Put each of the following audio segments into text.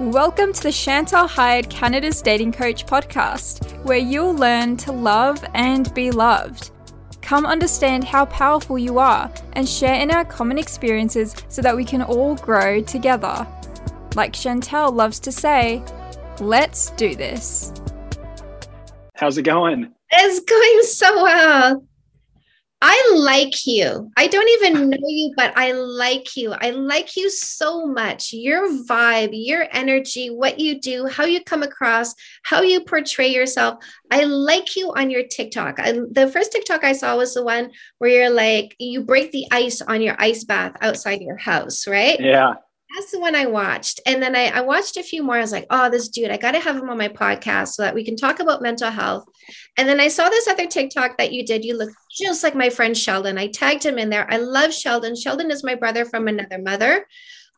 Welcome to the Chantal Heide Canada's Dating Coach podcast, where you'll learn to love and be loved. Come understand how powerful you are and share in our common experiences so that we can all grow together. Like Chantal loves to say, let's do this. How's it going? It's going so well. I like you. I don't even know you, but I like you. I like you so much. Your vibe, your energy, what you do, how you come across, how you portray yourself. I like you on your TikTok. I, the first TikTok I saw was the one where you're like, you break the ice on your ice bath outside your house, right? Yeah. That's the one I watched. And then I, I watched a few more. I was like, oh, this dude, I got to have him on my podcast so that we can talk about mental health. And then I saw this other TikTok that you did. You look just like my friend Sheldon. I tagged him in there. I love Sheldon. Sheldon is my brother from another mother.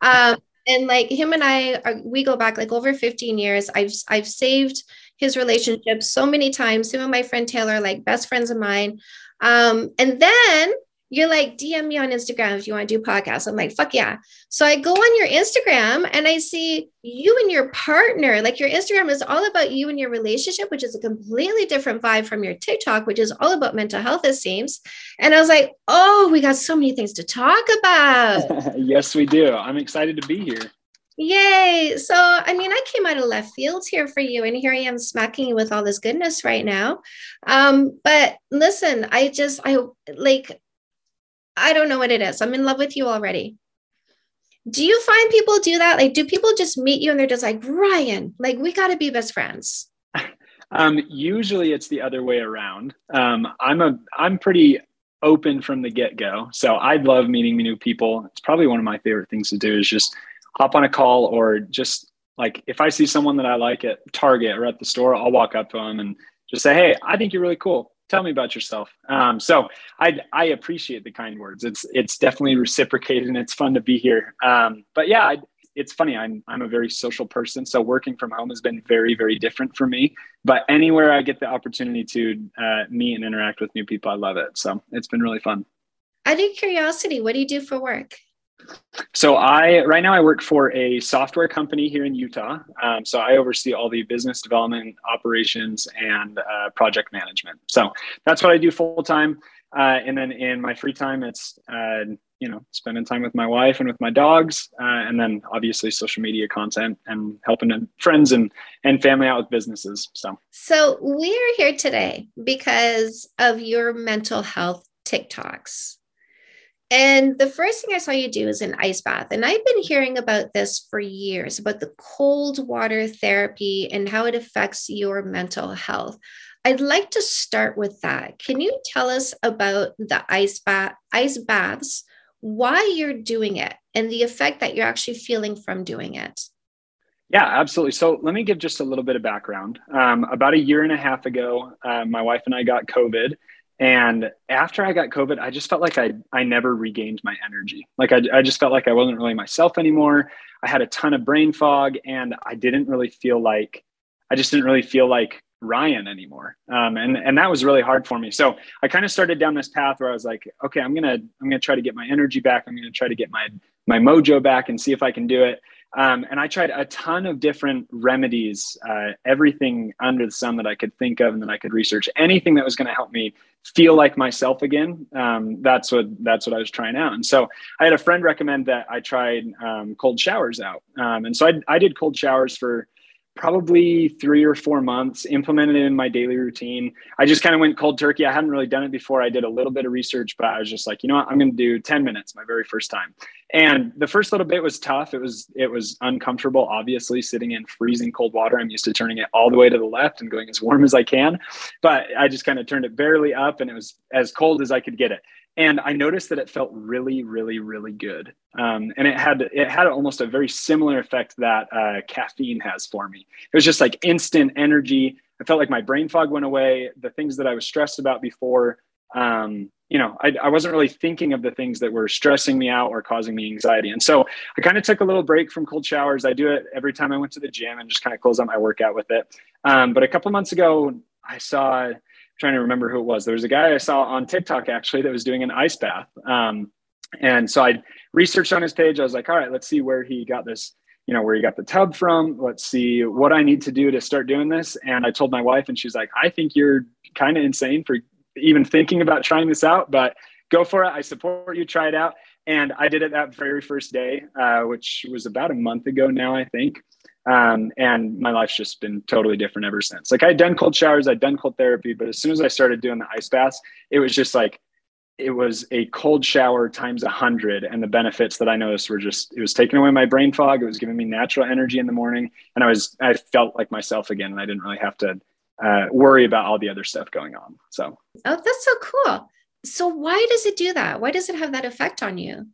Um, and like him and I, are, we go back like over 15 years. I've, I've saved his relationship so many times. Him and my friend Taylor, like best friends of mine. Um, and then you're like, DM me on Instagram if you want to do podcasts. I'm like, fuck yeah. So I go on your Instagram and I see you and your partner. Like your Instagram is all about you and your relationship, which is a completely different vibe from your TikTok, which is all about mental health, it seems. And I was like, oh, we got so many things to talk about. yes, we do. I'm excited to be here. Yay. So, I mean, I came out of left field here for you, and here I am smacking you with all this goodness right now. Um, but listen, I just, I like, I don't know what it is. I'm in love with you already. Do you find people do that? Like, do people just meet you and they're just like, Ryan, like, we got to be best friends? Um, usually it's the other way around. Um, I'm a, I'm pretty open from the get go. So I love meeting new people. It's probably one of my favorite things to do is just hop on a call or just like if I see someone that I like at Target or at the store, I'll walk up to them and just say, Hey, I think you're really cool tell me about yourself. Um, so I I appreciate the kind words. It's it's definitely reciprocated and it's fun to be here. Um, but yeah, I, it's funny. I'm I'm a very social person, so working from home has been very very different for me. But anywhere I get the opportunity to uh, meet and interact with new people, I love it. So it's been really fun. Out of curiosity, what do you do for work? So I right now I work for a software company here in Utah. Um, so I oversee all the business development, operations, and uh, project management. So that's what I do full time. Uh, and then in my free time, it's uh, you know spending time with my wife and with my dogs, uh, and then obviously social media content and helping friends and and family out with businesses. So so we are here today because of your mental health TikToks. And the first thing I saw you do is an ice bath. And I've been hearing about this for years about the cold water therapy and how it affects your mental health. I'd like to start with that. Can you tell us about the ice bath, ice baths, why you're doing it, and the effect that you're actually feeling from doing it? Yeah, absolutely. So let me give just a little bit of background. Um, about a year and a half ago, uh, my wife and I got COVID, and after I got COVID, I just felt like I, I never regained my energy. Like I, I just felt like I wasn't really myself anymore. I had a ton of brain fog and I didn't really feel like, I just didn't really feel like Ryan anymore. Um, and, and that was really hard for me. So I kind of started down this path where I was like, okay, I'm going to, I'm going to try to get my energy back. I'm going to try to get my, my mojo back and see if I can do it. Um, and I tried a ton of different remedies, uh, everything under the sun that I could think of and that I could research, anything that was going to help me feel like myself again. Um, that's what that's what I was trying out. And so I had a friend recommend that I tried um, cold showers out. Um, and so I, I did cold showers for probably three or four months, implemented it in my daily routine. I just kind of went cold turkey. I hadn't really done it before. I did a little bit of research, but I was just like, you know what, I'm going to do 10 minutes my very first time. And the first little bit was tough. It was it was uncomfortable, obviously, sitting in freezing cold water. I'm used to turning it all the way to the left and going as warm as I can. But I just kind of turned it barely up and it was as cold as I could get it and I noticed that it felt really, really, really good. Um, and it had it had almost a very similar effect that uh, caffeine has for me. It was just like instant energy. I felt like my brain fog went away. The things that I was stressed about before, um, you know, I, I wasn't really thinking of the things that were stressing me out or causing me anxiety. And so I kind of took a little break from cold showers. I do it every time I went to the gym and just kind of close out my workout with it. Um, but a couple months ago, I saw trying to remember who it was. There was a guy I saw on TikTok actually that was doing an ice bath. Um, and so I researched on his page. I was like, all right, let's see where he got this you know, where he got the tub from. Let's see what I need to do to start doing this. And I told my wife, and she's like, I think you're kind of insane for even thinking about trying this out, but go for it. I support you. Try it out. And I did it that very first day, uh, which was about a month ago now, I think. Um, and my life's just been totally different ever since. Like I'd done cold showers, I'd done cold therapy, but as soon as I started doing the ice baths, it was just like it was a cold shower times a hundred. And the benefits that I noticed were just, it was taking away my brain fog. It was giving me natural energy in the morning. And I was, I felt like myself again. And I didn't really have to uh, worry about all the other stuff going on. So, oh, that's so cool. So why does it do that? Why does it have that effect on you?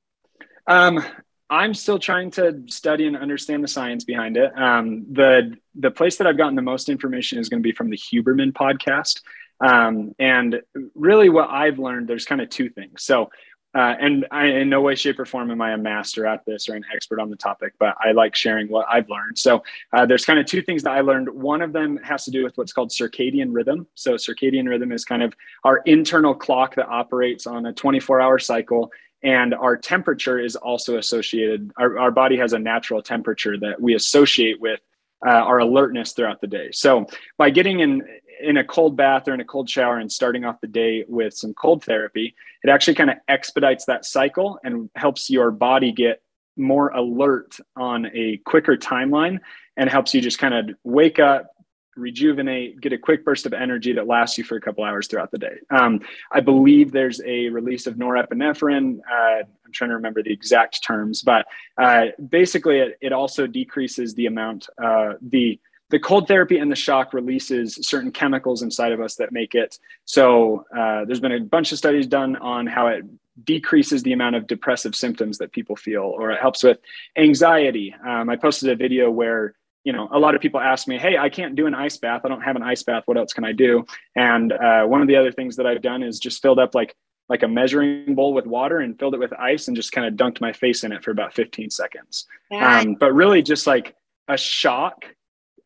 Um, I'm still trying to study and understand the science behind it. Um, the the place that I've gotten the most information is going to be from the Huberman podcast. Um, and really, what I've learned, there's kind of two things. So, uh, and I, in no way, shape, or form am I a master at this or an expert on the topic, but I like sharing what I've learned. So, uh, there's kind of two things that I learned. One of them has to do with what's called circadian rhythm. So, circadian rhythm is kind of our internal clock that operates on a 24 hour cycle. And our temperature is also associated, our, our body has a natural temperature that we associate with uh, our alertness throughout the day. So by getting in in a cold bath or in a cold shower and starting off the day with some cold therapy, it actually kind of expedites that cycle and helps your body get more alert on a quicker timeline and helps you just kind of wake up, rejuvenate, get a quick burst of energy that lasts you for a couple hours throughout the day. Um, I believe there's a release of norepinephrine. Uh, I'm trying to remember the exact terms, but uh, basically, it, it, also decreases the amount, uh, the the cold therapy and the shock releases certain chemicals inside of us that make it so uh, there's been a bunch of studies done on how it decreases the amount of depressive symptoms that people feel or it helps with anxiety um, i posted a video where you know a lot of people ask me hey i can't do an ice bath. I don't have an ice bath. What else can i do? And uh, one of the other things that i've done is just filled up like like a measuring bowl with water and filled it with ice and just kind of dunked my face in it for about 15 seconds. Yeah. um, but really just like a shock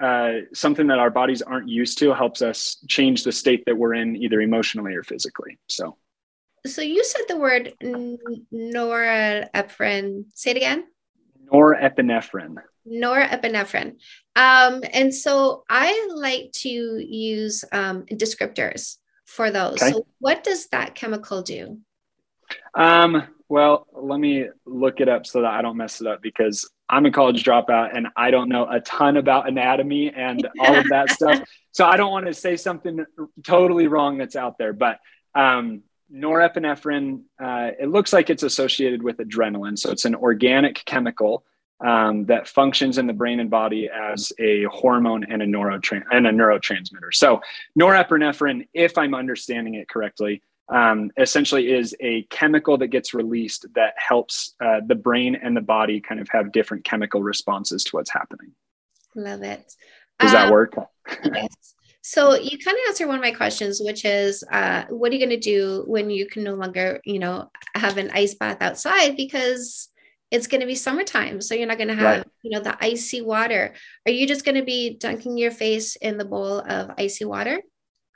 uh, something that our bodies aren't used to helps us change the state that we're in either emotionally or physically so. So you said the word norepinephrine. Say it again. Norepinephrine norepinephrine um, and so i like to use um, descriptors for those okay. so what does that chemical do um, well let me look it up so that i don't mess it up because I'm a college dropout and I don't know a ton about anatomy and all of that stuff. So I don't want to say something totally wrong that's out there, but um, norepinephrine, uh, it looks like it's associated with adrenaline. So it's an organic chemical um, that functions in the brain and body as a hormone and a, and a neurotransmitter. So norepinephrine, if I'm understanding it correctly, um, essentially is a chemical that gets released that helps uh, the brain and the body kind of have different chemical responses to what's happening. Love it. Does um, that work? yes. So you kind of answered one of my questions, which is, uh, what are you going to do when you can no longer, you know, have an ice bath outside because it's going to be summertime, so you're not going to have, right. you know, the icy water. Are you just going to be dunking your face in the bowl of icy water?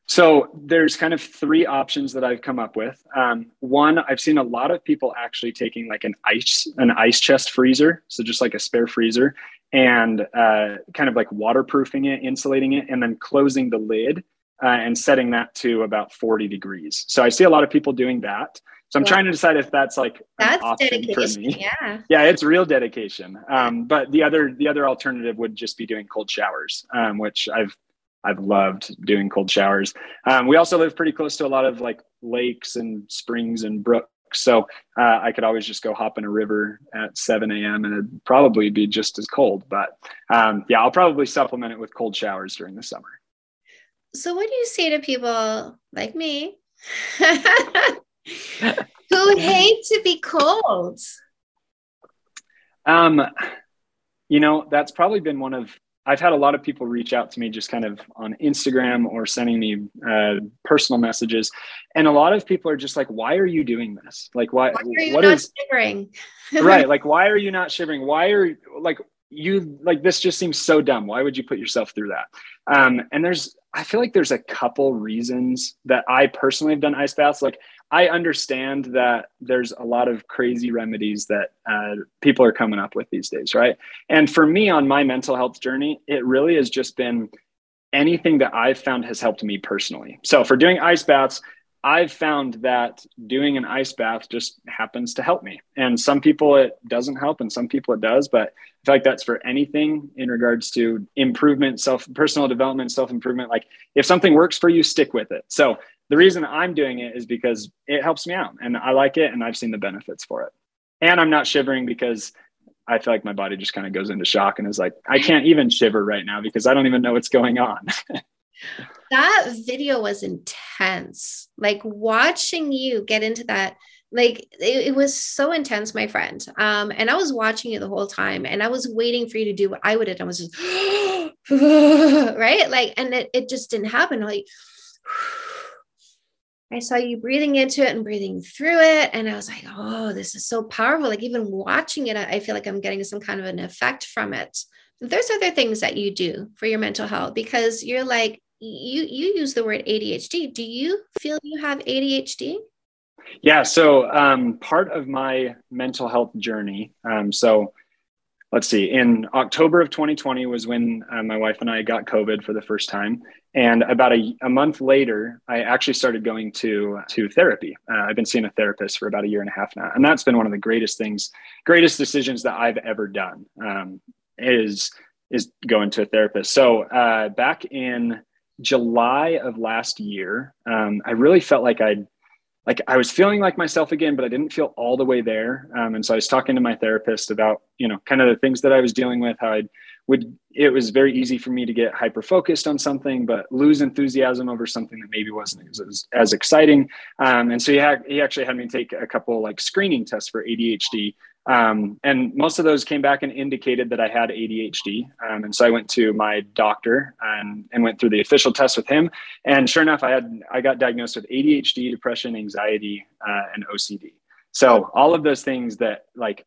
So there's kind of three options that I've come up with. Um, one, I've seen a lot of people actually taking like an ice an ice chest freezer, so just like a spare freezer, and uh, kind of like waterproofing it, insulating it, and then closing the lid uh, and setting that to about 40 degrees. So I see a lot of people doing that. So I'm trying to decide if that's like that's dedication. Yeah. Yeah, it's real dedication. Um, but the other the other alternative would just be doing cold showers, um, which I've I've loved doing cold showers. Um, we also live pretty close to a lot of like lakes and springs and brooks. So uh, I could always just go hop in a river at 7 a.m. and it'd probably be just as cold. But um, yeah, I'll probably supplement it with cold showers during the summer. So, what do you say to people like me who hate to be cold? Um, you know, that's probably been one of I've had a lot of people reach out to me just kind of on Instagram or sending me uh, personal messages, and a lot of people are just like, "Why are you doing this? Like, why? why what is shivering? right? Like, why are you not shivering? Why are like you like this? Just seems so dumb. Why would you put yourself through that? Um, and there's, I feel like there's a couple reasons that I personally have done ice baths. Like, I understand that there's a lot of crazy remedies that uh, people are coming up with these days, right? And for me on my mental health journey, it really has just been anything that I've found has helped me personally. So for doing ice baths, I've found that doing an ice bath just happens to help me. And some people it doesn't help, and some people it does. But I feel like that's for anything in regards to improvement, self personal development, self improvement. Like if something works for you, stick with it. So the reason I'm doing it is because it helps me out and I like it and I've seen the benefits for it. And I'm not shivering because I feel like my body just kind of goes into shock and is like, I can't even shiver right now because I don't even know what's going on. that video was intense. Like watching you get into that, like it, it, was so intense, my friend. Um, and I was watching you the whole time and I was waiting for you to do what I would have done was just right. Like, and it, it just didn't happen. Like I saw you breathing into it and breathing through it. And I was like, oh, this is so powerful. Like even watching it, I feel like I'm getting some kind of an effect from it. There's other things that you do for your mental health because you're like, you you use the word ADHD. Do you feel you have ADHD? Yeah. So um, part of my mental health journey. Um, so let's see. In October of 2020 was when uh, my wife and I got COVID for the first time, and about a, a month later, I actually started going to to therapy. Uh, I've been seeing a therapist for about a year and a half now, and that's been one of the greatest things, greatest decisions that I've ever done. Um, is is going to a therapist. So uh, back in July of last year, um, I really felt like I'd like I was feeling like myself again, but I didn't feel all the way there. Um, and so I was talking to my therapist about, you know, kind of the things that I was dealing with, how I would, it was very easy for me to get hyper focused on something, but lose enthusiasm over something that maybe wasn't as, as exciting. Um, and so he he actually had me take a couple like screening tests for ADHD. Um, and most of those came back and indicated that I had ADHD. Um, and so I went to my doctor and, and went through the official test with him. And sure enough, I had I got diagnosed with ADHD, depression, anxiety, uh, and OCD. So all of those things that like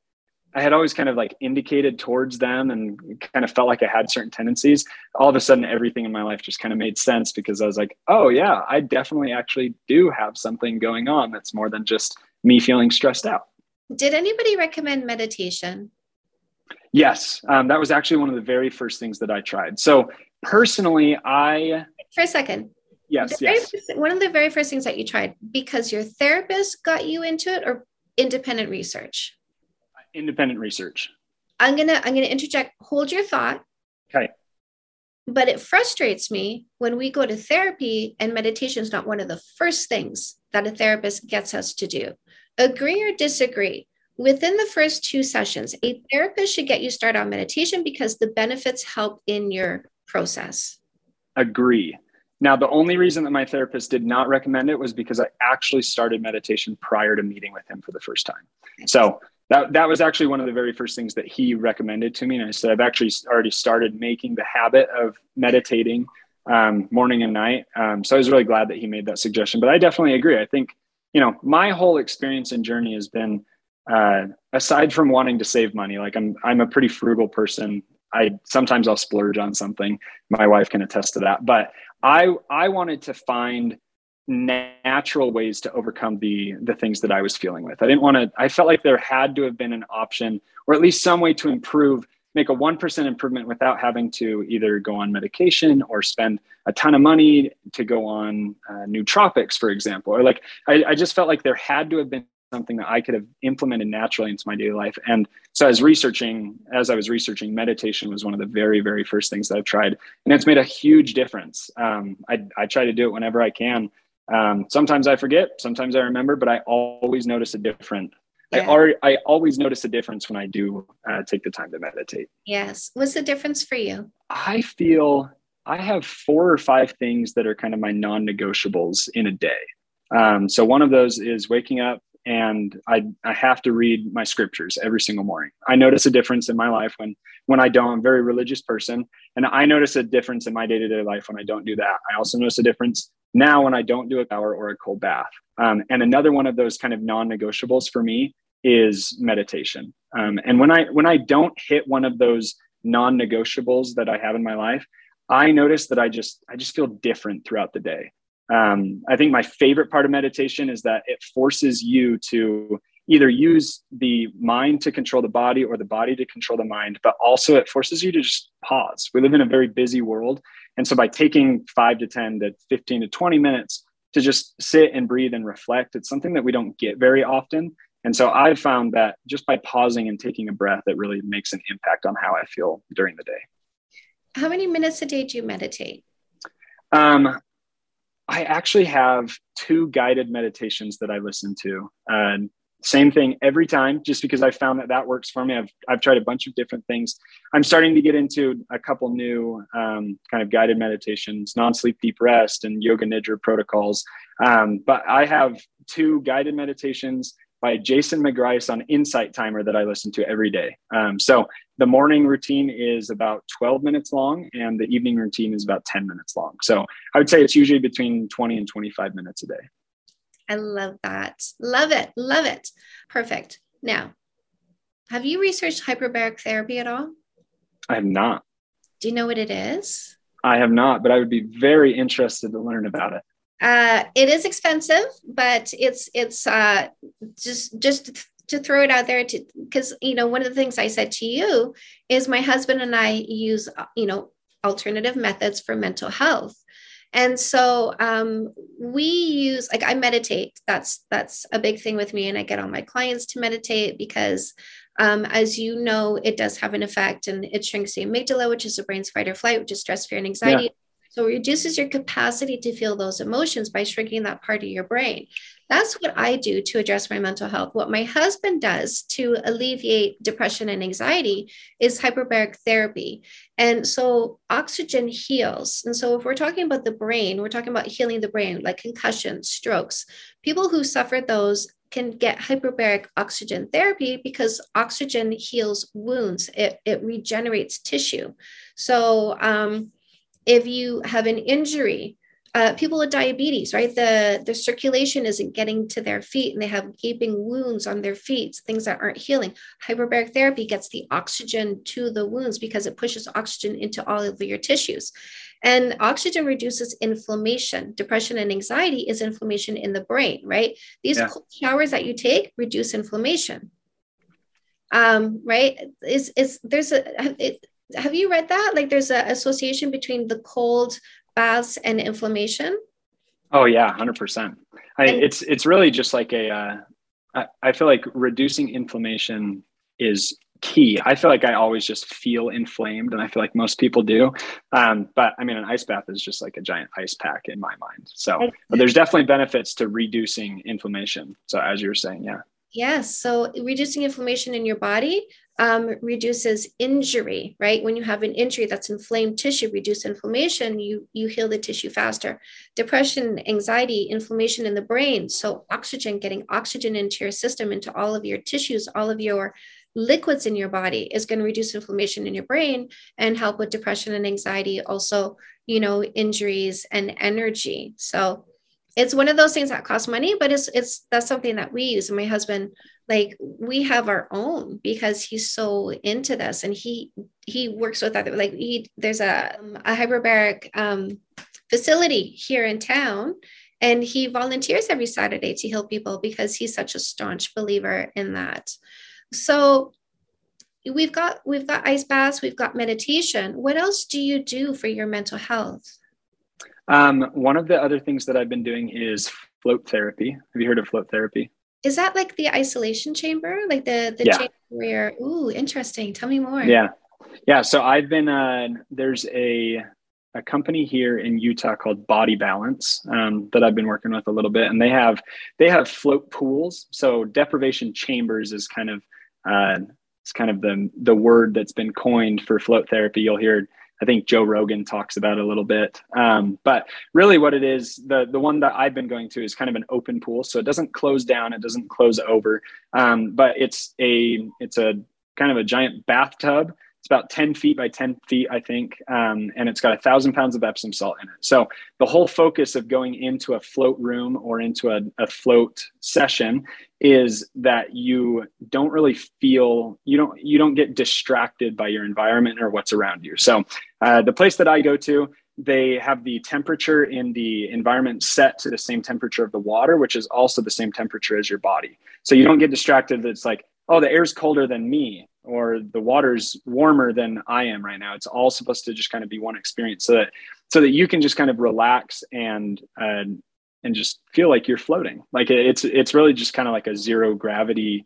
I had always kind of like indicated towards them and kind of felt like I had certain tendencies. All of a sudden, everything in my life just kind of made sense because I was like, oh, yeah, I definitely actually do have something going on that's more than just me feeling stressed out. Did anybody recommend meditation? Yes, um, that was actually one of the very first things that I tried. So personally, I. For a second. Yes, yes. First, one of the very first things that you tried because your therapist got you into it or independent research? Independent research. I'm gonna I'm gonna interject. Hold your thought. Okay. But it frustrates me when we go to therapy and meditation is not one of the first things that a therapist gets us to do. Agree or disagree? Within the first two sessions, a therapist should get you started on meditation because the benefits help in your process. Agree. Now, the only reason that my therapist did not recommend it was because I actually started meditation prior to meeting with him for the first time. So that, that was actually one of the very first things that he recommended to me. And I said, I've actually already started making the habit of meditating um, morning and night. Um, so I was really glad that he made that suggestion. But I definitely agree. I think you know, my whole experience and journey has been uh, aside from wanting to save money, like I'm I'm a pretty frugal person. I sometimes I'll splurge on something. My wife can attest to that. But I I wanted to find natural ways to overcome the the things that I was feeling with. I didn't want to. I felt like there had to have been an option, or at least some way to improve make a 1% improvement without having to either go on medication or spend a ton of money to go on uh, nootropics, for example. Or like, I, I just felt like there had to have been something that I could have implemented naturally into my daily life. And so I was researching, as I was researching, meditation was one of the very, very first things that I've tried. And it's made a huge difference. Um, I, I try to do it whenever I can. Um, sometimes I forget, sometimes I remember, but I always notice a different yeah. I already, I always notice a difference when I do uh, take the time to meditate. Yes. What's the difference for you? I feel I have four or five things that are kind of my non-negotiables in a day. Um, so one of those is waking up and I, I have to read my scriptures every single morning. I notice a difference in my life when when I don't. I'm a very religious person, and I notice a difference in my day to day life when I don't do that. I also notice a difference now when I don't do a shower or a cold bath. Um, and another one of those kind of non-negotiables for me is meditation. Um, and when I when I don't hit one of those non-negotiables that I have in my life, I notice that I just I just feel different throughout the day. Um, I think my favorite part of meditation is that it forces you to either use the mind to control the body or the body to control the mind, but also it forces you to just pause. We live in a very busy world. And so by taking five to 10 to 15 to 20 minutes to just sit and breathe and reflect, it's something that we don't get very often. And so I've found that just by pausing and taking a breath, it really makes an impact on how I feel during the day. How many minutes a day do you meditate? Um, I actually have two guided meditations that I listen to. Uh, same thing every time just because i found that that works for me. I've, I've tried a bunch of different things. I'm starting to get into a couple new um, kind of guided meditations non-sleep deep rest and yoga nidra protocols. Um, but i have two guided meditations by jason mcgrice on insight timer that i listen to every day. Um, so the morning routine is about 12 minutes long and the evening routine is about 10 minutes long. So i would say it's usually between 20 and 25 minutes a day I love that. Love it. Love it. Perfect. Now, have you researched hyperbaric therapy at all? I have not. Do you know what it is? I have not, but I would be very interested to learn about it. Uh, it is expensive, but it's it's uh, just just to throw it out there to because you know one of the things I said to you is my husband and I use you know alternative methods for mental health and so um, we use like i meditate that's that's a big thing with me and i get all my clients to meditate because um, as you know it does have an effect and it shrinks the amygdala which is the brain's fight or flight which is stress fear and anxiety yeah. So it reduces your capacity to feel those emotions by shrinking that part of your brain. That's what I do to address my mental health. What my husband does to alleviate depression and anxiety is hyperbaric therapy. And so oxygen heals. And so if we're talking about the brain, we're talking about healing the brain, like concussions, strokes. People who suffer those can get hyperbaric oxygen therapy because oxygen heals wounds, it, it regenerates tissue. So, um, if you have an injury, uh, people with diabetes, right? The, the circulation isn't getting to their feet and they have gaping wounds on their feet, things that aren't healing. Hyperbaric therapy gets the oxygen to the wounds because it pushes oxygen into all of your tissues. And oxygen reduces inflammation. Depression and anxiety is inflammation in the brain, right? These yeah. showers that you take reduce inflammation. Um, right? Is is there's a it, have you read that? Like there's an association between the cold baths and inflammation? Oh yeah, hundred percent. It's it's really just like a. Uh, I, I feel like reducing inflammation is key. I feel like I always just feel inflamed, and I feel like most people do. Um, but I mean, an ice bath is just like a giant ice pack in my mind. So, but there's definitely benefits to reducing inflammation. So, as you were saying, yeah. Yes. So reducing inflammation in your body um, reduces injury, right? When you have an injury that's inflamed tissue, reduce inflammation, you, you heal the tissue faster. Depression, anxiety, inflammation in the brain. So oxygen, getting oxygen into your system, into all of your tissues, all of your liquids in your body is going to reduce inflammation in your brain and help with depression and anxiety. Also, you know, injuries and energy. So it's one of those things that costs money, but it's it's that's something that we use. And my husband, like we have our own because he's so into this and he he works with other like he there's a a hyperbaric um, facility here in town and he volunteers every Saturday to heal people because he's such a staunch believer in that. So we've got we've got ice baths, we've got meditation. What else do you do for your mental health? Um, one of the other things that I've been doing is float therapy. Have you heard of float therapy? Is that like the isolation chamber? Like the, the yeah. chamber where, ooh, interesting. Tell me more. Yeah. Yeah. So I've been, uh, there's a, a company here in Utah called Body Balance um, that I've been working with a little bit, and they have they have float pools. So deprivation chambers is kind of uh, it's kind of the the word that's been coined for float therapy. You'll hear I think Joe Rogan talks about a little bit. Um, but really, what it is, the the one that I've been going to is kind of an open pool, so it doesn't close down, it doesn't close over, um, but it's a it's a kind of a giant bathtub it's about 10 feet by 10 feet, I think. Um, and it's got a thousand pounds of Epsom salt in it. So the whole focus of going into a float room or into a, a float session is that you don't really feel, you don't, you don't get distracted by your environment or what's around you. So uh, the place that I go to, they have the temperature in the environment set to the same temperature of the water, which is also the same temperature as your body. So you don't get distracted. it's like, oh, the air's colder than me, or the water's warmer than I am right now. It's all supposed to just kind of be one experience, so that so that you can just kind of relax and uh, and just feel like you're floating. Like it's it's really just kind of like a zero gravity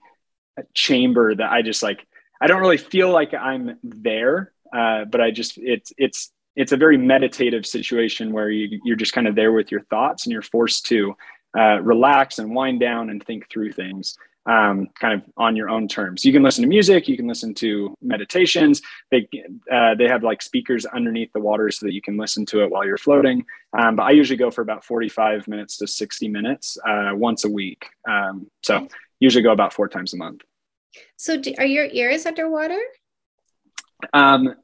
chamber that I just like. I don't really feel like I'm there, uh, but I just it's it's it's a very meditative situation where you, you're just kind of there with your thoughts and you're forced to uh, relax and wind down and think through things um, kind of on your own terms. You can listen to music, you can listen to meditations. They uh, they have like speakers underneath the water so that you can listen to it while you're floating. Um, but I usually go for about 45 minutes to 60 minutes uh, once a week. Um, so usually go about four times a month. So do, are your ears underwater? Um,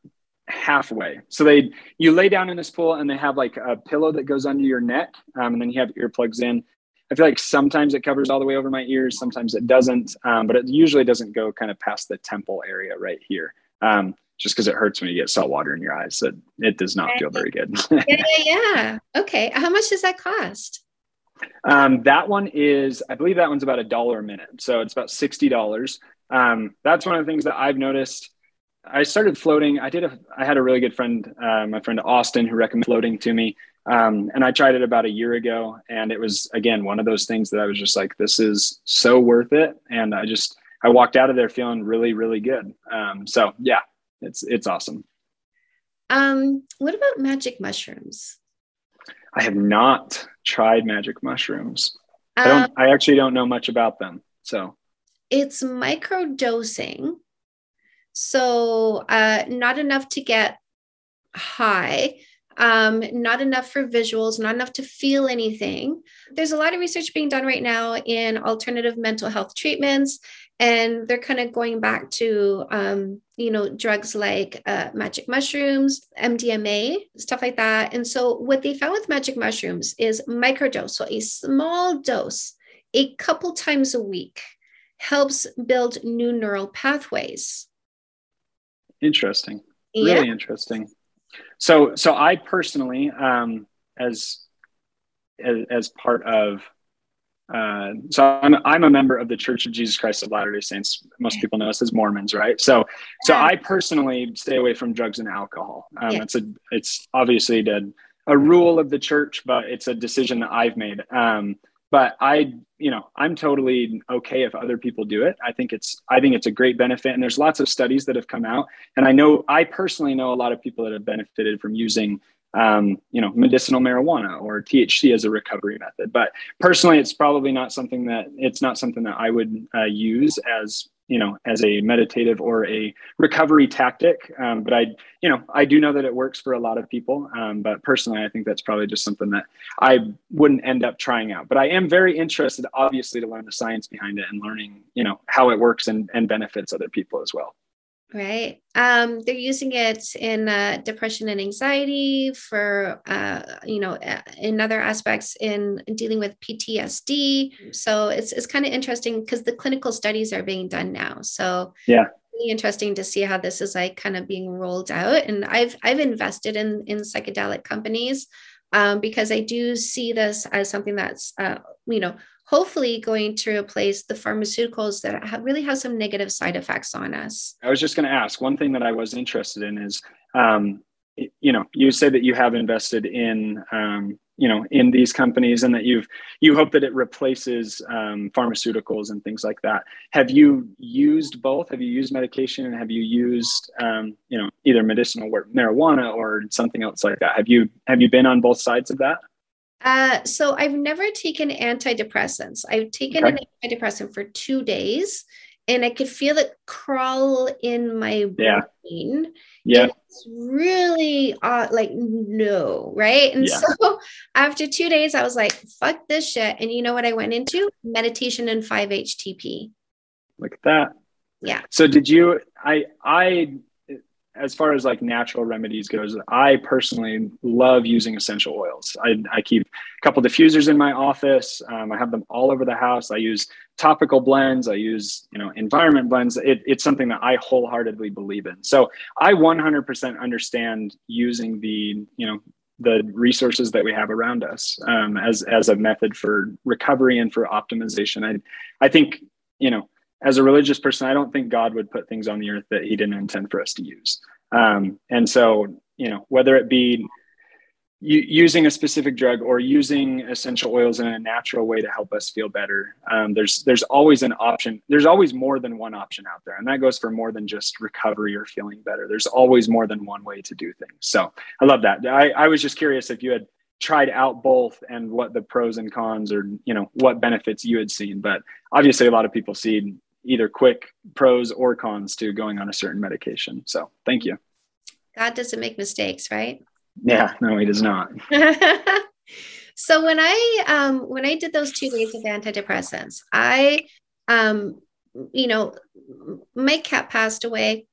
halfway. So they you lay down in this pool and they have like a pillow that goes under your neck, um, and then you have earplugs in. I feel like sometimes it covers all the way over my ears, sometimes it doesn't, um, but it usually doesn't go kind of past the temple area right here. Um, just because it hurts when you get salt water in your eyes. So it does not feel very good. yeah, yeah, yeah. Okay. How much does that cost? Um, that one is, I believe that one's about a dollar a minute. So it's about $60. Um, that's one of the things that I've noticed. I started floating. I did a, I had a really good friend, uh, my friend Austin, who recommended floating to me. Um, and I tried it about a year ago, and it was again one of those things that I was just like, "This is so worth it," and I just I walked out of there feeling really, really good. Um, so yeah, it's it's awesome. Um, what about magic mushrooms? I have not tried magic mushrooms. I don't. Um, I actually don't know much about them. So it's micro dosing, so uh, not enough to get high um, not enough for visuals, not enough to feel anything. There's a lot of research being done right now in alternative mental health treatments, and they're kind of going back to, um, you know, drugs like uh, magic mushrooms, MDMA, stuff like that. And so, what they found with magic mushrooms is microdose, so a small dose, a couple times a week, helps build new neural pathways. Interesting. Really yeah. interesting. So, so I personally, um, as, as, as part of, uh, so I'm, I'm a member of the Church of Jesus Christ of Latter-day Saints. Most people know us as Mormons, right? So, so I personally stay away from drugs and alcohol. Um, yeah. It's a, it's obviously a, a rule of the church, but it's a decision that I've made. Um, but I, you know, I'm totally okay if other people do it. I think it's, I think it's a great benefit. And there's lots of studies that have come out. And I know, I personally know a lot of people that have benefited from using, um, you know, medicinal marijuana or THC as a recovery method. But personally, it's probably not something that, it's not something that I would uh, use as you know as a meditative or a recovery tactic. Um, but i you know i do know that it works for a lot of people. Um, but personally i think that's probably just something that i wouldn't end up trying out. But i am very interested obviously to learn the science behind it and learning you know how it works and, and benefits other people as well Right. Um, they're using it in uh, depression and anxiety for, uh, you know, in other aspects in dealing with PTSD. So it's, it's kind of interesting because the clinical studies are being done now. So yeah, really interesting to see how this is like kind of being rolled out. And I've, I've invested in, in psychedelic companies um, because I do see this as something that's, uh, you know, hopefully going to replace the pharmaceuticals that have really have some negative side effects on us. I was just going to ask one thing that I was interested in is, um, you know, you said that you have invested in, um, you know, in these companies and that you've, you hope that it replaces um, pharmaceuticals and things like that. Have you used both? Have you used medication and have you used, um, you know, either medicinal or marijuana or something else like that? Have you, have you been on both sides of that? Uh, so I've never taken antidepressants. I've taken okay. an antidepressant for two days and I could feel it crawl in my yeah. brain. Yeah. It's really uh, like, no, right? And yeah. so after two days, I was like, fuck this shit. And you know what I went into? Meditation and 5-HTP. Look at that. Yeah. So did you, I, I as far as like natural remedies goes, I personally love using essential oils. I, I keep a couple diffusers in my office. Um, I have them all over the house. I use topical blends. I use you know environment blends. It, it's something that I wholeheartedly believe in. So I 100% understand using the you know the resources that we have around us um, as as a method for recovery and for optimization. I I think you know as a religious person, I don't think God would put things on the earth that He didn't intend for us to use. Um, and so you know whether it be using a specific drug or using essential oils in a natural way to help us feel better um, there's there's always an option there's always more than one option out there and that goes for more than just recovery or feeling better. There's always more than one way to do things. So i love that. I, I was just curious if you had tried out both and what the pros and cons or you know what benefits you had seen but obviously a lot of people see either quick pros or cons to going on a certain medication so thank you god doesn't make mistakes right yeah, no, he does not. so when I um when I did those two days of antidepressants, I um you know my cat passed away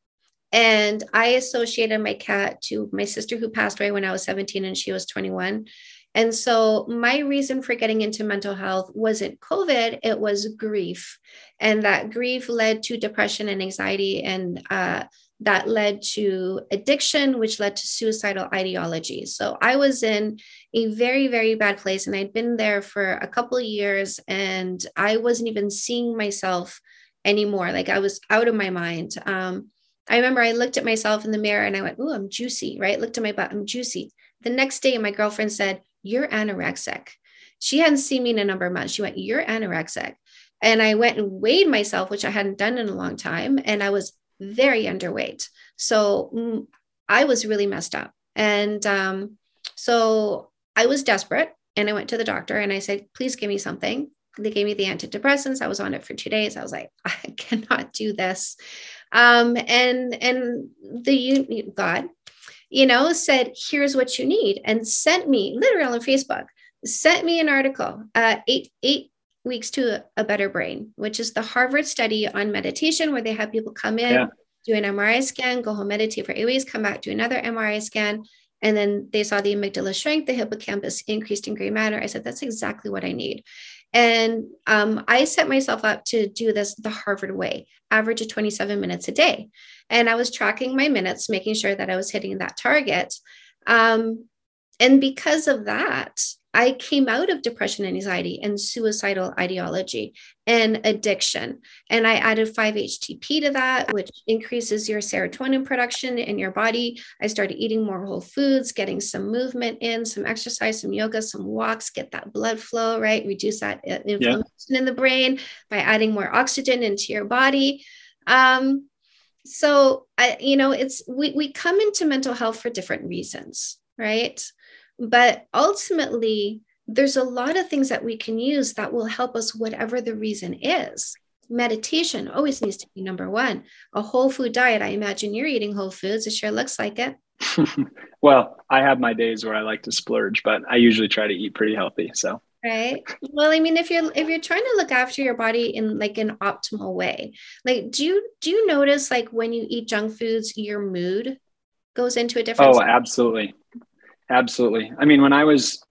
and I associated my cat to my sister who passed away when I was 17 and she was 21. And so my reason for getting into mental health wasn't COVID, it was grief. And that grief led to depression and anxiety and uh, that led to addiction, which led to suicidal ideology. So I was in a very, very bad place, and I'd been there for a couple years, and I wasn't even seeing myself anymore. Like I was out of my mind. Um, I remember I looked at myself in the mirror and I went, "Ooh, I'm juicy," right? Looked at my butt, I'm juicy. The next day, my girlfriend said, "You're anorexic." She hadn't seen me in a number of months. She went, "You're anorexic." And I went and weighed myself, which I hadn't done in a long time. And I was very underweight. So mm, I was really messed up. And um, so I was desperate and I went to the doctor and I said, please give me something. They gave me the antidepressants. I was on it for two days. I was like, I cannot do this. Um, and and the God, you know, said, here's what you need, and sent me literally on Facebook, sent me an article, uh, eight eight weeks to a better brain, which is the Harvard study on meditation, where they have people come in, yeah. do an MRI scan, go home, meditate for eight weeks, come back, do another MRI scan. And then they saw the amygdala shrink, the hippocampus increased in gray matter. I said, that's exactly what I need. And um, I set myself up to do this the Harvard way, average of 27 minutes a day. And I was tracking my minutes, making sure that I was hitting that target. Um, and because of that, I came out of depression and anxiety and suicidal ideology and addiction. And I added 5-HTP to that, which increases your serotonin production in your body. I started eating more whole foods, getting some movement in, some exercise, some yoga, some walks, get that blood flow, right? Reduce that uh, inflammation yeah. in the brain by adding more oxygen into your body. Um, so I, you know, it's we we come into mental health for different reasons, right? But ultimately, there's a lot of things that we can use that will help us, whatever the reason is. Meditation always needs to be number one. A whole food diet. I imagine you're eating whole foods. It sure looks like it. well, I have my days where I like to splurge, but I usually try to eat pretty healthy. So right well i mean if you're if you're trying to look after your body in like an optimal way like do you do you notice like when you eat junk foods your mood goes into a different oh absolutely Absolutely. I mean, when I was,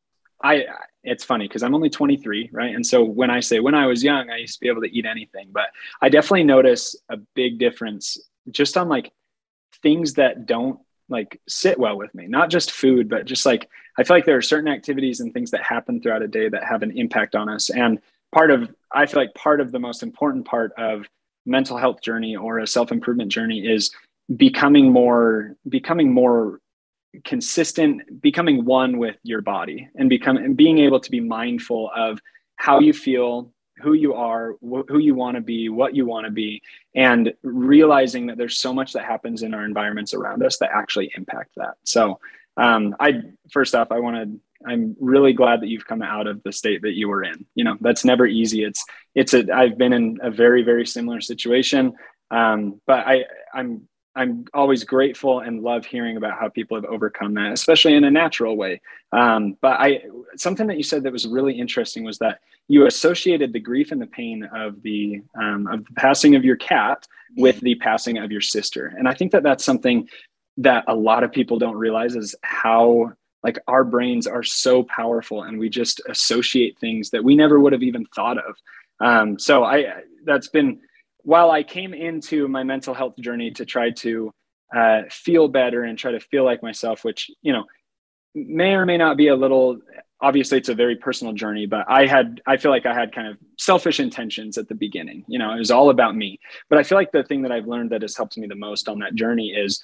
I, it's funny because I'm only 23, right? And so when I say when I was young, I used to be able to eat anything, but I definitely notice a big difference just on like things that don't like sit well with me, not just food, but just like I feel like there are certain activities and things that happen throughout a day that have an impact on us. And part of, I feel like part of the most important part of mental health journey or a self improvement journey is becoming more becoming more consistent becoming one with your body and become and being able to be mindful of how you feel who you are wh- who you want to be what you want to be and realizing that there's so much that happens in our environments around us that actually impact that. So um, i first off i want to i'm really glad that you've come out of the state that you were in. You know that's never easy. It's it's a i've been in a very very similar situation. Um, but i i'm I'm always grateful and love hearing about how people have overcome that, especially in a natural way. Um, but I, something that you said that was really interesting was that you associated the grief and the pain of the um, of the passing of your cat with the passing of your sister, and I think that that's something that a lot of people don't realize is how like our brains are so powerful, and we just associate things that we never would have even thought of. Um, so I that's been while I came into my mental health journey to try to uh, feel better and try to feel like myself, which, you know, may or may not be a little obviously it's a very personal journey but i had i feel like i had kind of selfish intentions at the beginning. You know it was all about me. But i feel like the thing that i've learned that has helped me the most on that journey is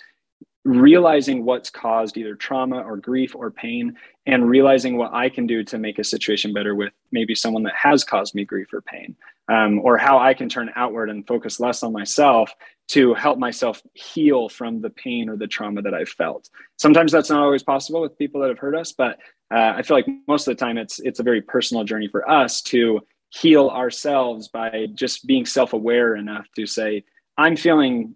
realizing what's caused either trauma or grief or pain and realizing what i can do to make a situation better with maybe someone that has caused me grief or pain um, or how i can turn outward and focus less on myself to help myself heal from the pain or the trauma that i've felt. Sometimes that's not always possible with people that have hurt us but uh, i feel like most of the time it's it's a very personal journey for us to heal ourselves by just being self-aware enough to say i'm feeling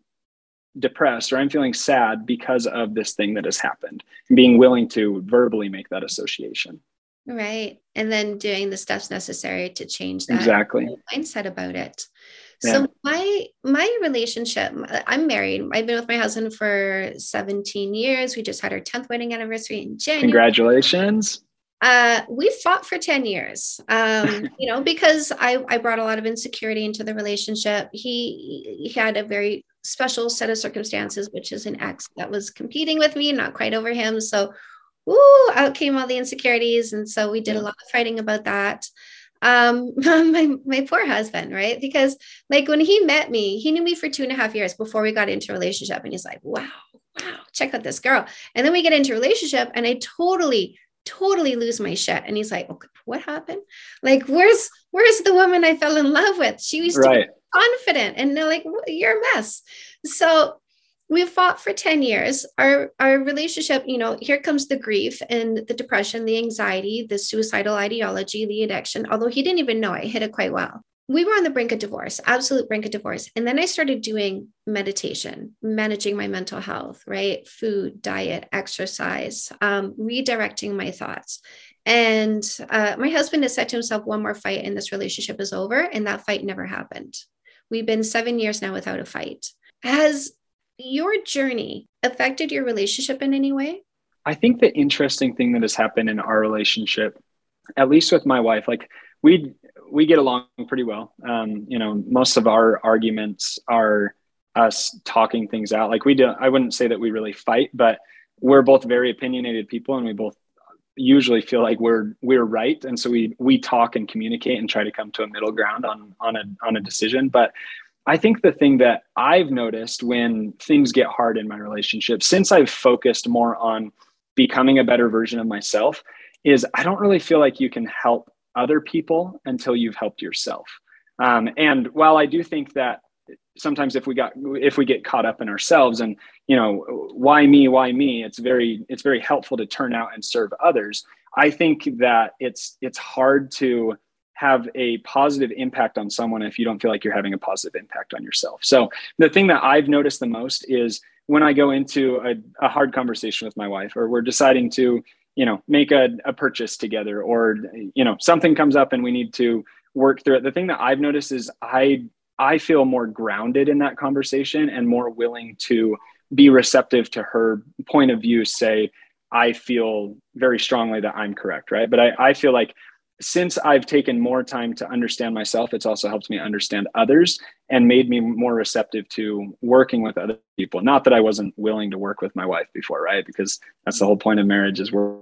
depressed or I'm feeling sad because of this thing that has happened. Being willing to verbally make that association. Right. And then doing the steps necessary to change that exactly mindset about it. Yeah. So my my relationship, I'm married. I've been with my husband for 17 years. We just had our 10th wedding anniversary in January. Congratulations. Uh, we fought for 10 years, um, you know, because I, I brought a lot of insecurity into the relationship. He, he had a very special set of circumstances, which is an ex that was competing with me, not quite over him. So, ooh, out came all the insecurities. And so we did a lot of fighting about that. Um, my, my poor husband, right? Because like when he met me, he knew me for two and a half years before we got into a relationship. And he's like, wow, wow, check out this girl. And then we get into a relationship and I totally totally lose my shit. And he's like, okay, what happened? Like, where's where's the woman I fell in love with? She was right. Confident. And they're like, you're a mess. So we fought for 10 years. Our our relationship, you know, here comes the grief and the depression, the anxiety, the suicidal ideology, the addiction. Although he didn't even know I hit it quite well we were on the brink of divorce, absolute brink of divorce. And then I started doing meditation, managing my mental health, right? Food, diet, exercise, um, redirecting my thoughts. And uh, my husband has said to himself, one more fight and this relationship is over. And that fight never happened. We've been seven years now without a fight. Has your journey affected your relationship in any way? I think the interesting thing that has happened in our relationship, at least with my wife, like we we get along pretty well. Um, you know, most of our arguments are us talking things out. Like we do, I wouldn't say that we really fight, but we're both very opinionated people, and we both usually feel like we're we're right, and so we we talk and communicate and try to come to a middle ground on on a on a decision. But I think the thing that I've noticed when things get hard in my relationship, since I've focused more on becoming a better version of myself, is I don't really feel like you can help other people until you've helped yourself. Um, and while I do think that sometimes if we got if we get caught up in ourselves and you know why me why me it's very it's very helpful to turn out and serve others. I think that it's it's hard to have a positive impact on someone if you don't feel like you're having a positive impact on yourself. So the thing that i've noticed the most is when i go into a, a hard conversation with my wife or we're deciding to you know make a, a purchase together or you know something comes up and we need to work through it. The thing that i've noticed is i i feel more grounded in that conversation and more willing to be receptive to her point of view say i feel very strongly that i'm correct right but i, I feel like since I've taken more time to understand myself, it's also helped me understand others and made me more receptive to working with other people. Not that I wasn't willing to work with my wife before, right? Because that's the whole point of marriage is work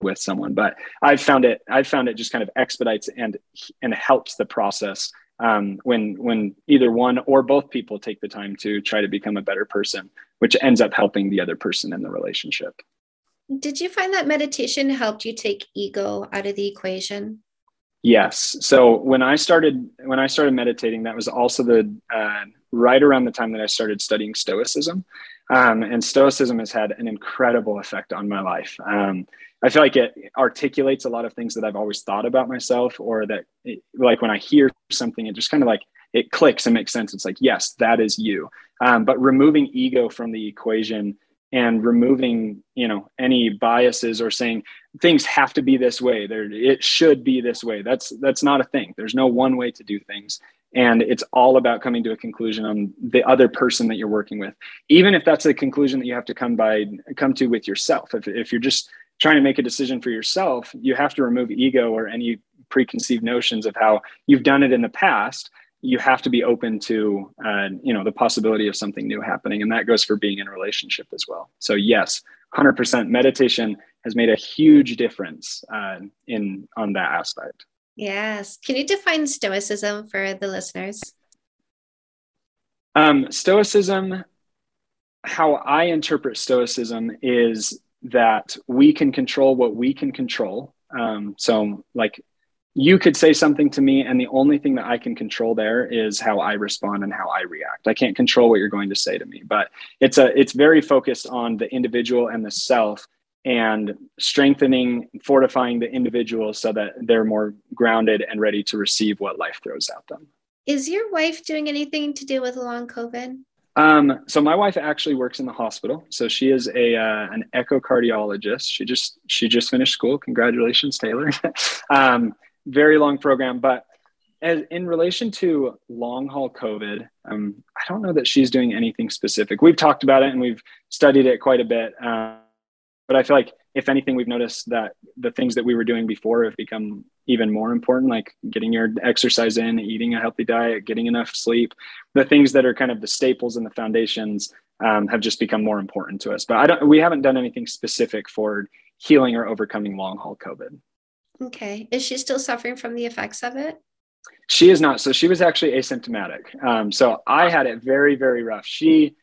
with someone. But I've found it, I've found it just kind of expedites and and helps the process um, when when either one or both people take the time to try to become a better person, which ends up helping the other person in the relationship. Did you find that meditation helped you take ego out of the equation? Yes. So when I started when I started meditating, that was also the uh, right around the time that I started studying Stoicism, um, and Stoicism has had an incredible effect on my life. Um, I feel like it articulates a lot of things that I've always thought about myself, or that it, like when I hear something, it just kind of like it clicks and makes sense. It's like yes, that is you. Um, but removing ego from the equation and removing you know any biases or saying things have to be this way there it should be this way that's that's not a thing there's no one way to do things and it's all about coming to a conclusion on the other person that you're working with even if that's a conclusion that you have to come by come to with yourself if, if you're just trying to make a decision for yourself you have to remove ego or any preconceived notions of how you've done it in the past you have to be open to uh, you know the possibility of something new happening and that goes for being in a relationship as well so yes 100% meditation has made a huge difference uh, in on that aspect. Yes. Can you define stoicism for the listeners? Um, stoicism, how I interpret stoicism is that we can control what we can control. Um, so, like, you could say something to me, and the only thing that I can control there is how I respond and how I react. I can't control what you're going to say to me, but it's a it's very focused on the individual and the self and strengthening, fortifying the individual so that they're more grounded and ready to receive what life throws at them. Is your wife doing anything to deal with long COVID? Um, so my wife actually works in the hospital. So she is a uh, an echocardiologist. She just she just finished school. Congratulations, Taylor. um, very long program, but as in relation to long haul COVID, um, I don't know that she's doing anything specific. We've talked about it and we've studied it quite a bit. Um, but I feel like if anything, we've noticed that the things that we were doing before have become even more important, like getting your exercise in, eating a healthy diet, getting enough sleep. The things that are kind of the staples and the foundations um, have just become more important to us. But I don't. We haven't done anything specific for healing or overcoming long haul COVID. Okay. Is she still suffering from the effects of it? She is not. So she was actually asymptomatic. Um, so I had it very, very rough. She,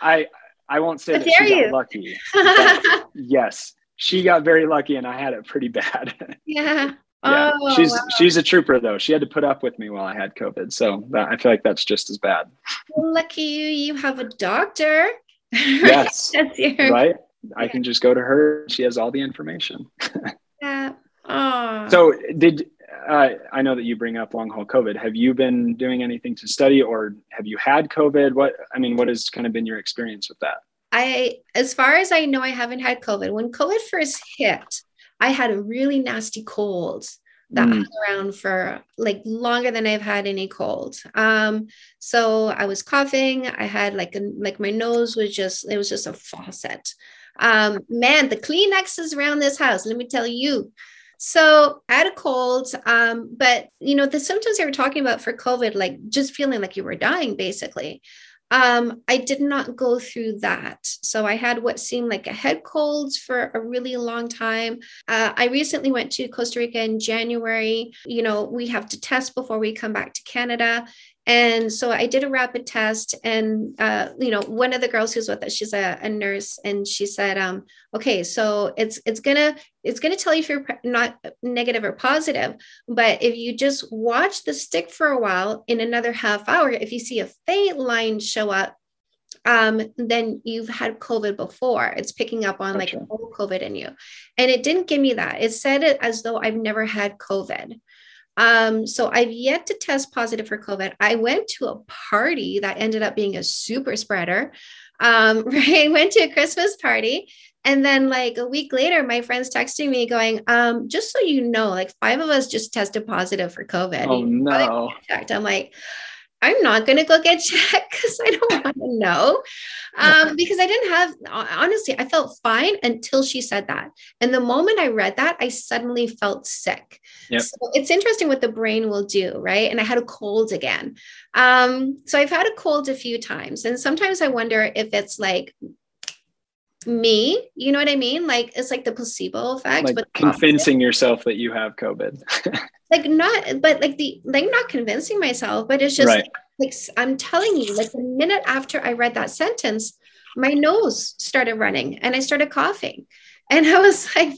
I, I won't say How that she you? got lucky. yes, she got very lucky, and I had it pretty bad. Yeah. yeah. Oh, she's wow. she's a trooper though. She had to put up with me while I had COVID, so that, I feel like that's just as bad. Lucky you! You have a doctor. Yes. that's your... Right. I can just go to her. She has all the information. yeah. Oh. So did uh, I know that you bring up long haul COVID. Have you been doing anything to study, or have you had COVID? What I mean, what has kind of been your experience with that? I, as far as I know, I haven't had COVID. When COVID first hit, I had a really nasty cold that mm. hung around for like longer than I've had any cold. Um, so I was coughing. I had like a, like my nose was just it was just a faucet. Um, man, the Kleenexes around this house. Let me tell you, so I had a cold, um, but you know the symptoms they were talking about for COVID, like just feeling like you were dying, basically. Um, I did not go through that. So I had what seemed like a head cold for a really long time. Uh, I recently went to Costa Rica in January. You know, we have to test before we come back to Canada. And so I did a rapid test, and uh, you know, one of the girls who's with us, she's a, a nurse, and she said, um, "Okay, so it's it's gonna it's gonna tell you if you're not negative or positive, but if you just watch the stick for a while, in another half hour, if you see a faint line show up, um, then you've had COVID before. It's picking up on like old COVID in you. And it didn't give me that. It said it as though I've never had COVID. Um, so I've yet to test positive for COVID. I went to a party that ended up being a super spreader. Um, right, went to a Christmas party. And then like a week later, my friend's texting me going, um, just so you know, like five of us just tested positive for COVID. Oh no. I'm like, I'm not going to go get checked because I don't want to know. Um, because I didn't have, honestly, I felt fine until she said that. And the moment I read that, I suddenly felt sick. Yep. So it's interesting what the brain will do, right? And I had a cold again. Um, so I've had a cold a few times. And sometimes I wonder if it's like me you know what i mean? Like it's like the placebo effect like but convincing yourself that you have covid. Like not but like the like not convincing myself but it's just right. like i'm telling you like the minute after i read that sentence my nose started running and i started coughing. And i was like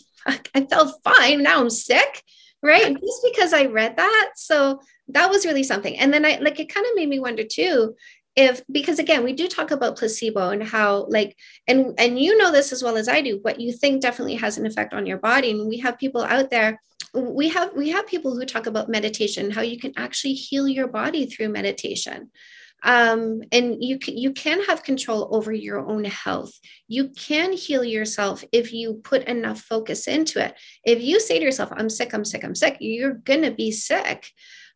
i felt fine. Now i'm sick. Right? Just because i read that. So that was really something. And then i like it kind of made me wonder too if because again we do talk about placebo and how like and and you know this as well as i do what you think definitely has an effect on your body. And we have people out there we have we have people who talk about meditation how you can actually heal your body through meditation. Um, and you can you can have control over your own health. You can heal yourself if you put enough focus into it. If you say to yourself i'm sick i'm sick i'm sick you're gonna be sick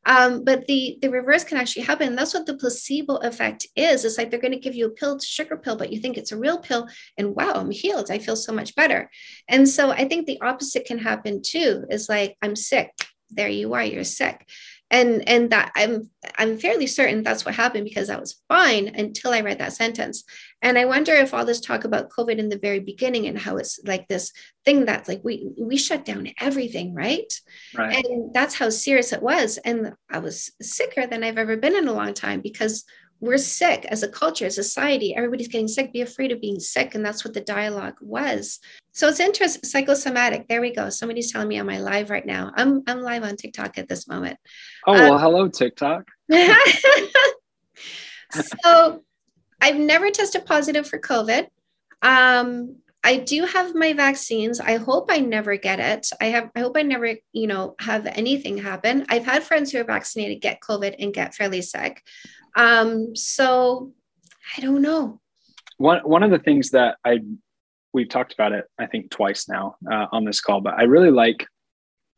um, but the the reverse can actually happen. That's what the placebo effect is. It's like they're going to give you a pill, sugar pill, but you think it's a real pill, and wow, I'm healed. I feel so much better. And so I think the opposite can happen too. Is like I'm sick. There you are. You're sick. And and that i'm i'm fairly certain that's what happened because i was fine until i read that sentence. And i wonder if all this talk about covid in the very beginning and how it's like this thing that's like we we shut down everything right? right. And that's how serious it was. And i was sicker than i've ever been in a long time because we're sick as a culture, as a society. Everybody's getting sick. Be afraid of being sick. And that's what the dialogue was. So it's interesting. Psychosomatic. There we go. Somebody's telling me on my live right now. I'm I'm live on TikTok at this moment. Oh um, well, hello TikTok. so I've never tested positive for COVID. Um, I do have my vaccines. I hope I never get it. I have I hope I never, you know, have anything happen. I've had friends who are vaccinated get COVID and get fairly sick. Um, so I don't know. One one of the things that I we've talked about it, I think twice now uh, on this call, but I really like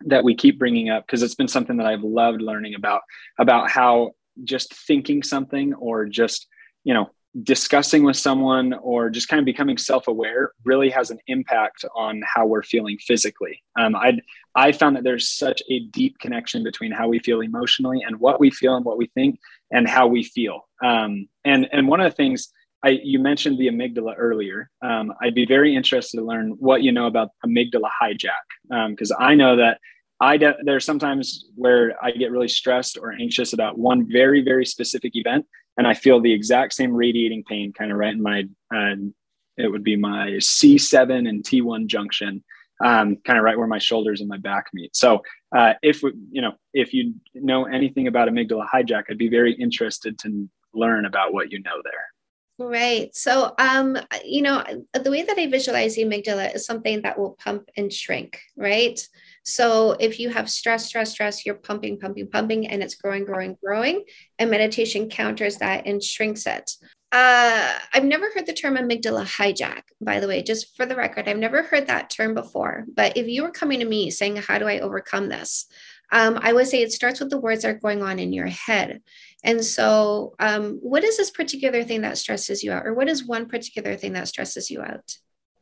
that we keep bringing up because it's been something that I've loved learning about about how just thinking something or just you know discussing with someone or just kind of becoming self-aware really has an impact on how we're feeling physically um, i i found that there's such a deep connection between how we feel emotionally and what we feel and what we think and how we feel um, and and one of the things I, you mentioned the amygdala earlier. Um, I'd be very interested to learn what you know about amygdala hijack because um, I know that I de- there's sometimes where I get really stressed or anxious about one very very specific event, and I feel the exact same radiating pain kind of right in my, uh, it would be my C7 and T1 junction, um, kind of right where my shoulders and my back meet. So uh, if, you know, if you know anything about amygdala hijack, I'd be very interested to learn about what you know there. Right. So, um, you know, the way that I visualize the amygdala is something that will pump and shrink, right? So if you have stress, stress, stress, you're pumping, pumping, pumping, and it's growing, growing, growing. And meditation counters that and shrinks it. Uh, I've never heard the term amygdala hijack, by the way, just for the record. I've never heard that term before. But if you were coming to me saying, How do I overcome this? Um, I would say it starts with the words that are going on in your head. And so, um, what is this particular thing that stresses you out, or what is one particular thing that stresses you out?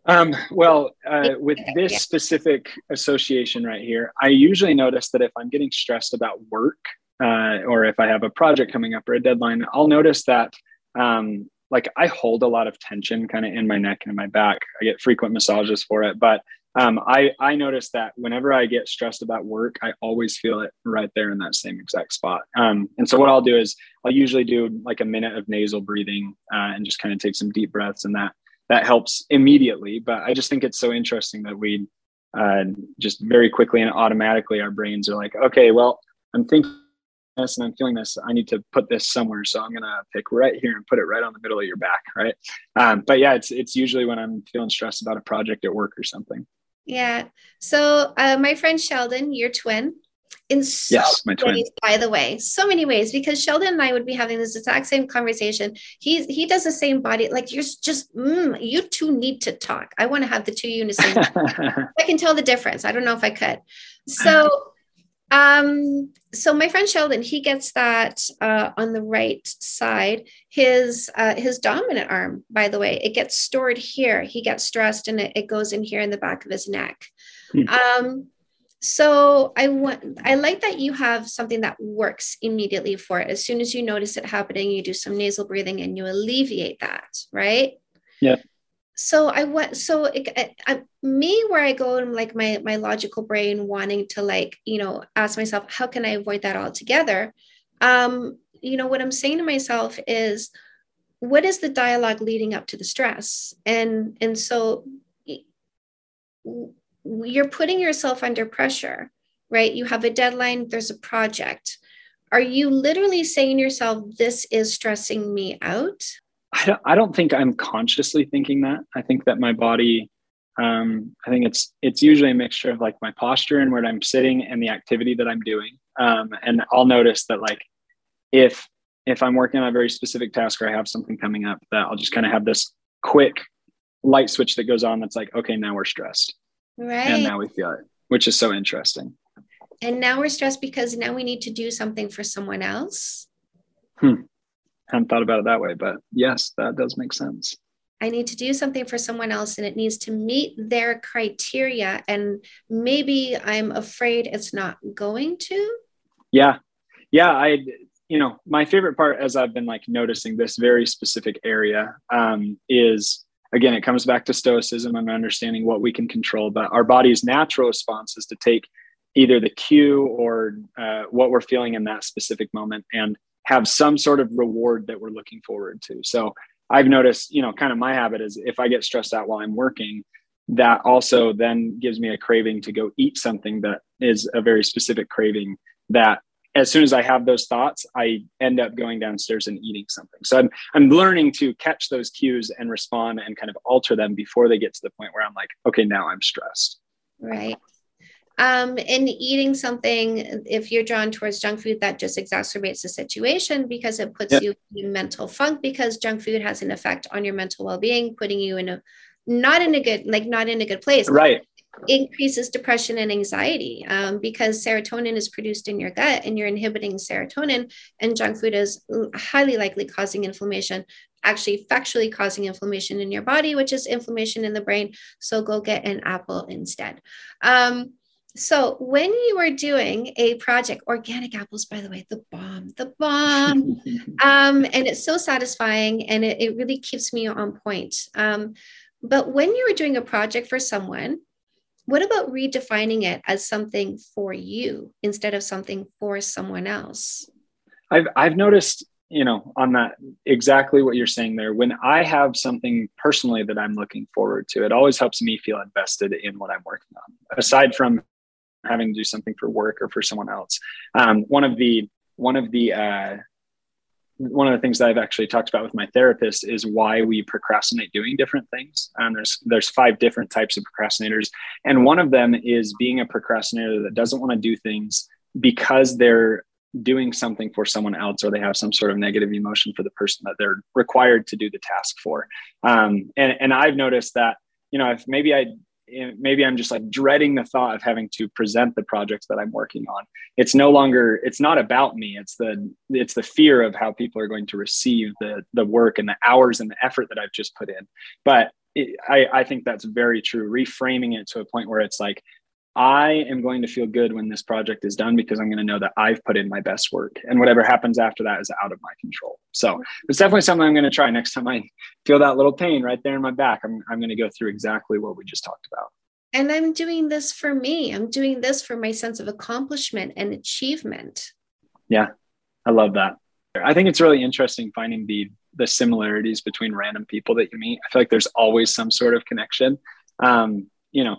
Um, well, uh, with this specific association right here, I usually notice that if I'm getting stressed about work uh, or if I have a project coming up or a deadline, I'll notice that um, like I hold a lot of tension kind of in my neck and in my back. I get frequent massages for it, but um, I I notice that whenever I get stressed about work, I always feel it right there in that same exact spot. Um, and so what I'll do is I'll usually do like a minute of nasal breathing uh, and just kind of take some deep breaths, and that that helps immediately. But I just think it's so interesting that we uh, just very quickly and automatically our brains are like, okay, well, I'm thinking this and I'm feeling this. I need to put this somewhere, so I'm gonna pick right here and put it right on the middle of your back, right? Um, but yeah, it's it's usually when I'm feeling stressed about a project at work or something. Yeah. So uh, my friend Sheldon, your twin, in so yes, my twin. ways, by the way, so many ways, because Sheldon and I would be having this exact same conversation. He he does the same body, like you're just mm, you two need to talk. I want to have the two unison. I can tell the difference. I don't know if I could. So um so my friend sheldon he gets that uh, on the right side his uh, his dominant arm by the way it gets stored here he gets stressed and it, it goes in here in the back of his neck hmm. um so I want I like that you have something that works immediately for it. As soon as you notice it happening, you do some nasal breathing and you alleviate that, right? Yeah. So I went. So it, I, me, where I go in like my my logical brain, wanting to like you know ask myself, how can I avoid that altogether? Um, you know what I'm saying to myself is, what is the dialogue leading up to the stress? And and so you're putting yourself under pressure, right? You have a deadline, there's a project. Are you literally saying to yourself, this is stressing me out? I don't, I don't think I'm consciously thinking that. I think that my body, um, I think it's it's usually a mixture of like my posture and where I'm sitting and the activity that I'm doing. Um, and I'll notice that like if if I'm working on a very specific task or I have something coming up, that I'll just kind of have this quick light switch that goes on. That's like, okay, now we're stressed. Right. And now we feel it, which is so interesting. And now we're stressed because now we need to do something for someone else. Hmm. Hadn't thought about it that way, but yes, that does make sense. I need to do something for someone else and it needs to meet their criteria. And maybe I'm afraid it's not going to. Yeah. yeah, I, you know, my favorite part as I've been like noticing this very specific area um, is again, it comes back to stoicism and understanding what we can control. But our body's natural response is to take either the cue or uh, what we're feeling in that specific moment and have some sort of reward that we're looking forward to. So I've noticed, you know, kind of my habit is if I get stressed out while I'm working, that also then gives me a craving to go eat something that is a very specific craving that as soon as I have those thoughts, I end up going downstairs and eating something. So I'm I'm learning to catch those cues and respond and kind of alter them before they get to the point where I'm like, okay, now I'm stressed. Right. Um, and eating something, if you're drawn towards junk food, that just exacerbates the situation because it puts yep. you in mental funk because junk food has an effect on your mental well-being, putting you in a not in a good like not in a good place. Right increases depression and anxiety um, because serotonin is produced in your gut and you're inhibiting serotonin and junk food is highly likely causing inflammation actually factually causing inflammation in your body which is inflammation in the brain so go get an apple instead um, so when you are doing a project organic apples by the way the bomb the bomb um, and it's so satisfying and it, it really keeps me on point um, but when you are doing a project for someone what about redefining it as something for you instead of something for someone else? I've I've noticed, you know, on that exactly what you're saying there. When I have something personally that I'm looking forward to, it always helps me feel invested in what I'm working on. Aside from having to do something for work or for someone else, um, one of the one of the uh, one of the things that I've actually talked about with my therapist is why we procrastinate doing different things. And there's there's five different types of procrastinators, and one of them is being a procrastinator that doesn't want to do things because they're doing something for someone else or they have some sort of negative emotion for the person that they're required to do the task for. Um, and and I've noticed that you know if maybe I Eh, maybe I'm just like dreading the thought of having to present the projects that I'm working on. It's no longer, it's not about me. It's the, it's the fear of how people are going to receive the, the work and the hours and the effort that I've just put in. But it, I, I think that's very true. Reframing it to a point where it's like, I am going to feel good when this project is done because I'm going to know that I've put in my best work. And whatever happens after that is out of my control. So it's definitely something I'm going to try next time I feel that little pain right there in my back. I'm, I'm going to go through exactly what we just talked about. And I'm doing this for me. I'm doing this for my sense of accomplishment and achievement. Yeah, I love that. I think it's really interesting finding the the similarities between random people that you meet. I feel like there's always some sort of connection. Um, you know,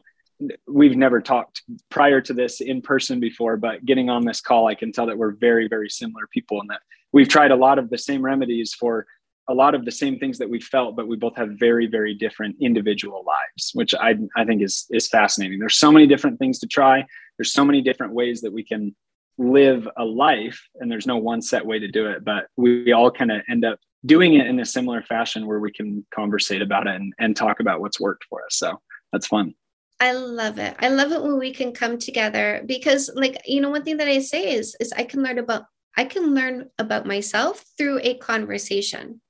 we've never talked prior to this in person before, but getting on this call, I can tell that we're very, very similar people and that we've tried a lot of the same remedies for a lot of the same things that we felt, but we both have very, very different individual lives, which I, I think is, is fascinating. There's so many different things to try. There's so many different ways that we can live a life and there's no one set way to do it, but we all kind of end up doing it in a similar fashion where we can conversate about it and, and talk about what's worked for us. So that's fun. I love it. I love it when we can come together because like you know one thing that I say is is I can learn about I can learn about myself through a conversation.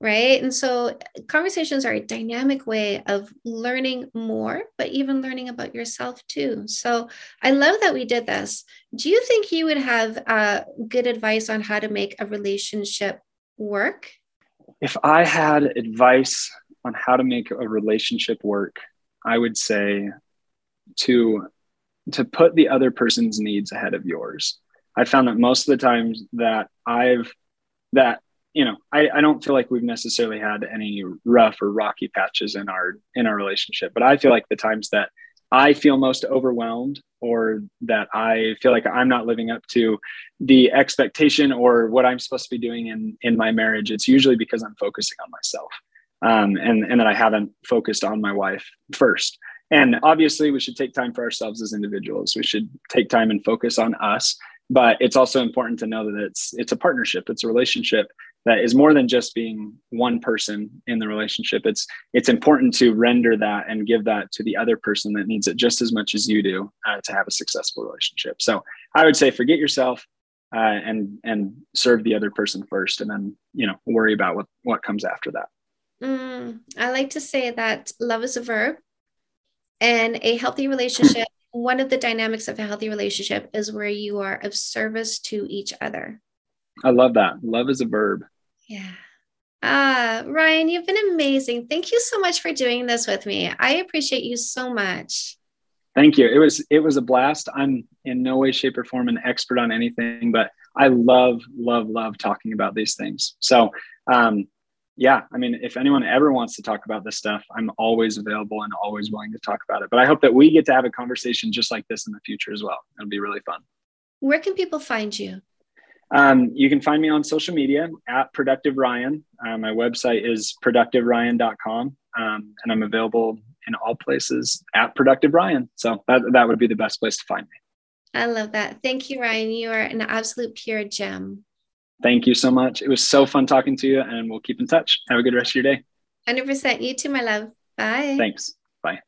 Right? And so conversations are a dynamic way of learning more but even learning about yourself too. So I love that we did this. Do you think you would have uh, good advice on how to make a relationship work? If I had advice on how to make a relationship work, I would say to to put the other person's needs ahead of yours. I found that most of the times that I've that you know I, I don't feel like we've necessarily had any rough or rocky patches in our in our relationship, but I feel like the times that I feel most overwhelmed or that I feel like I'm not living up to the expectation or what I'm supposed to be doing in in my marriage, it's usually because I'm focusing on myself um, and and that I haven't focused on my wife first. And obviously, we should take time for ourselves as individuals. We should take time and focus on us. But it's also important to know that it's it's a partnership. It's a relationship that is more than just being one person in the relationship. It's it's important to render that and give that to the other person that needs it just as much as you do uh, to have a successful relationship. So I would say forget yourself uh, and and serve the other person first, and then you know worry about what what comes after that. Mm, I like to say that love is a verb and a healthy relationship one of the dynamics of a healthy relationship is where you are of service to each other. I love that. Love is a verb. Yeah. Ah, Ryan, you've been amazing. Thank you so much for doing this with me. I appreciate you so much. Thank you. It was it was a blast. I'm in no way, shape, or form an expert on anything, but I love, love, love talking about these things. So um, yeah, I mean, if anyone ever wants to talk about this stuff, I'm always available and always willing to talk about it. But I hope that we get to have a conversation just like this in the future as well. It'll be really fun. Where can people find you? Um, you can find me on social media at Productive Ryan. Uh, my website is productiveryan.com, um, and I'm available in all places at Productive Ryan. So that, that would be the best place to find me. I love that. Thank you, Ryan. You are an absolute pure gem. Thank you so much. It was so fun talking to you, and we'll keep in touch. Have a good rest of your day. 100%. You too, my love. Bye. Thanks. Bye.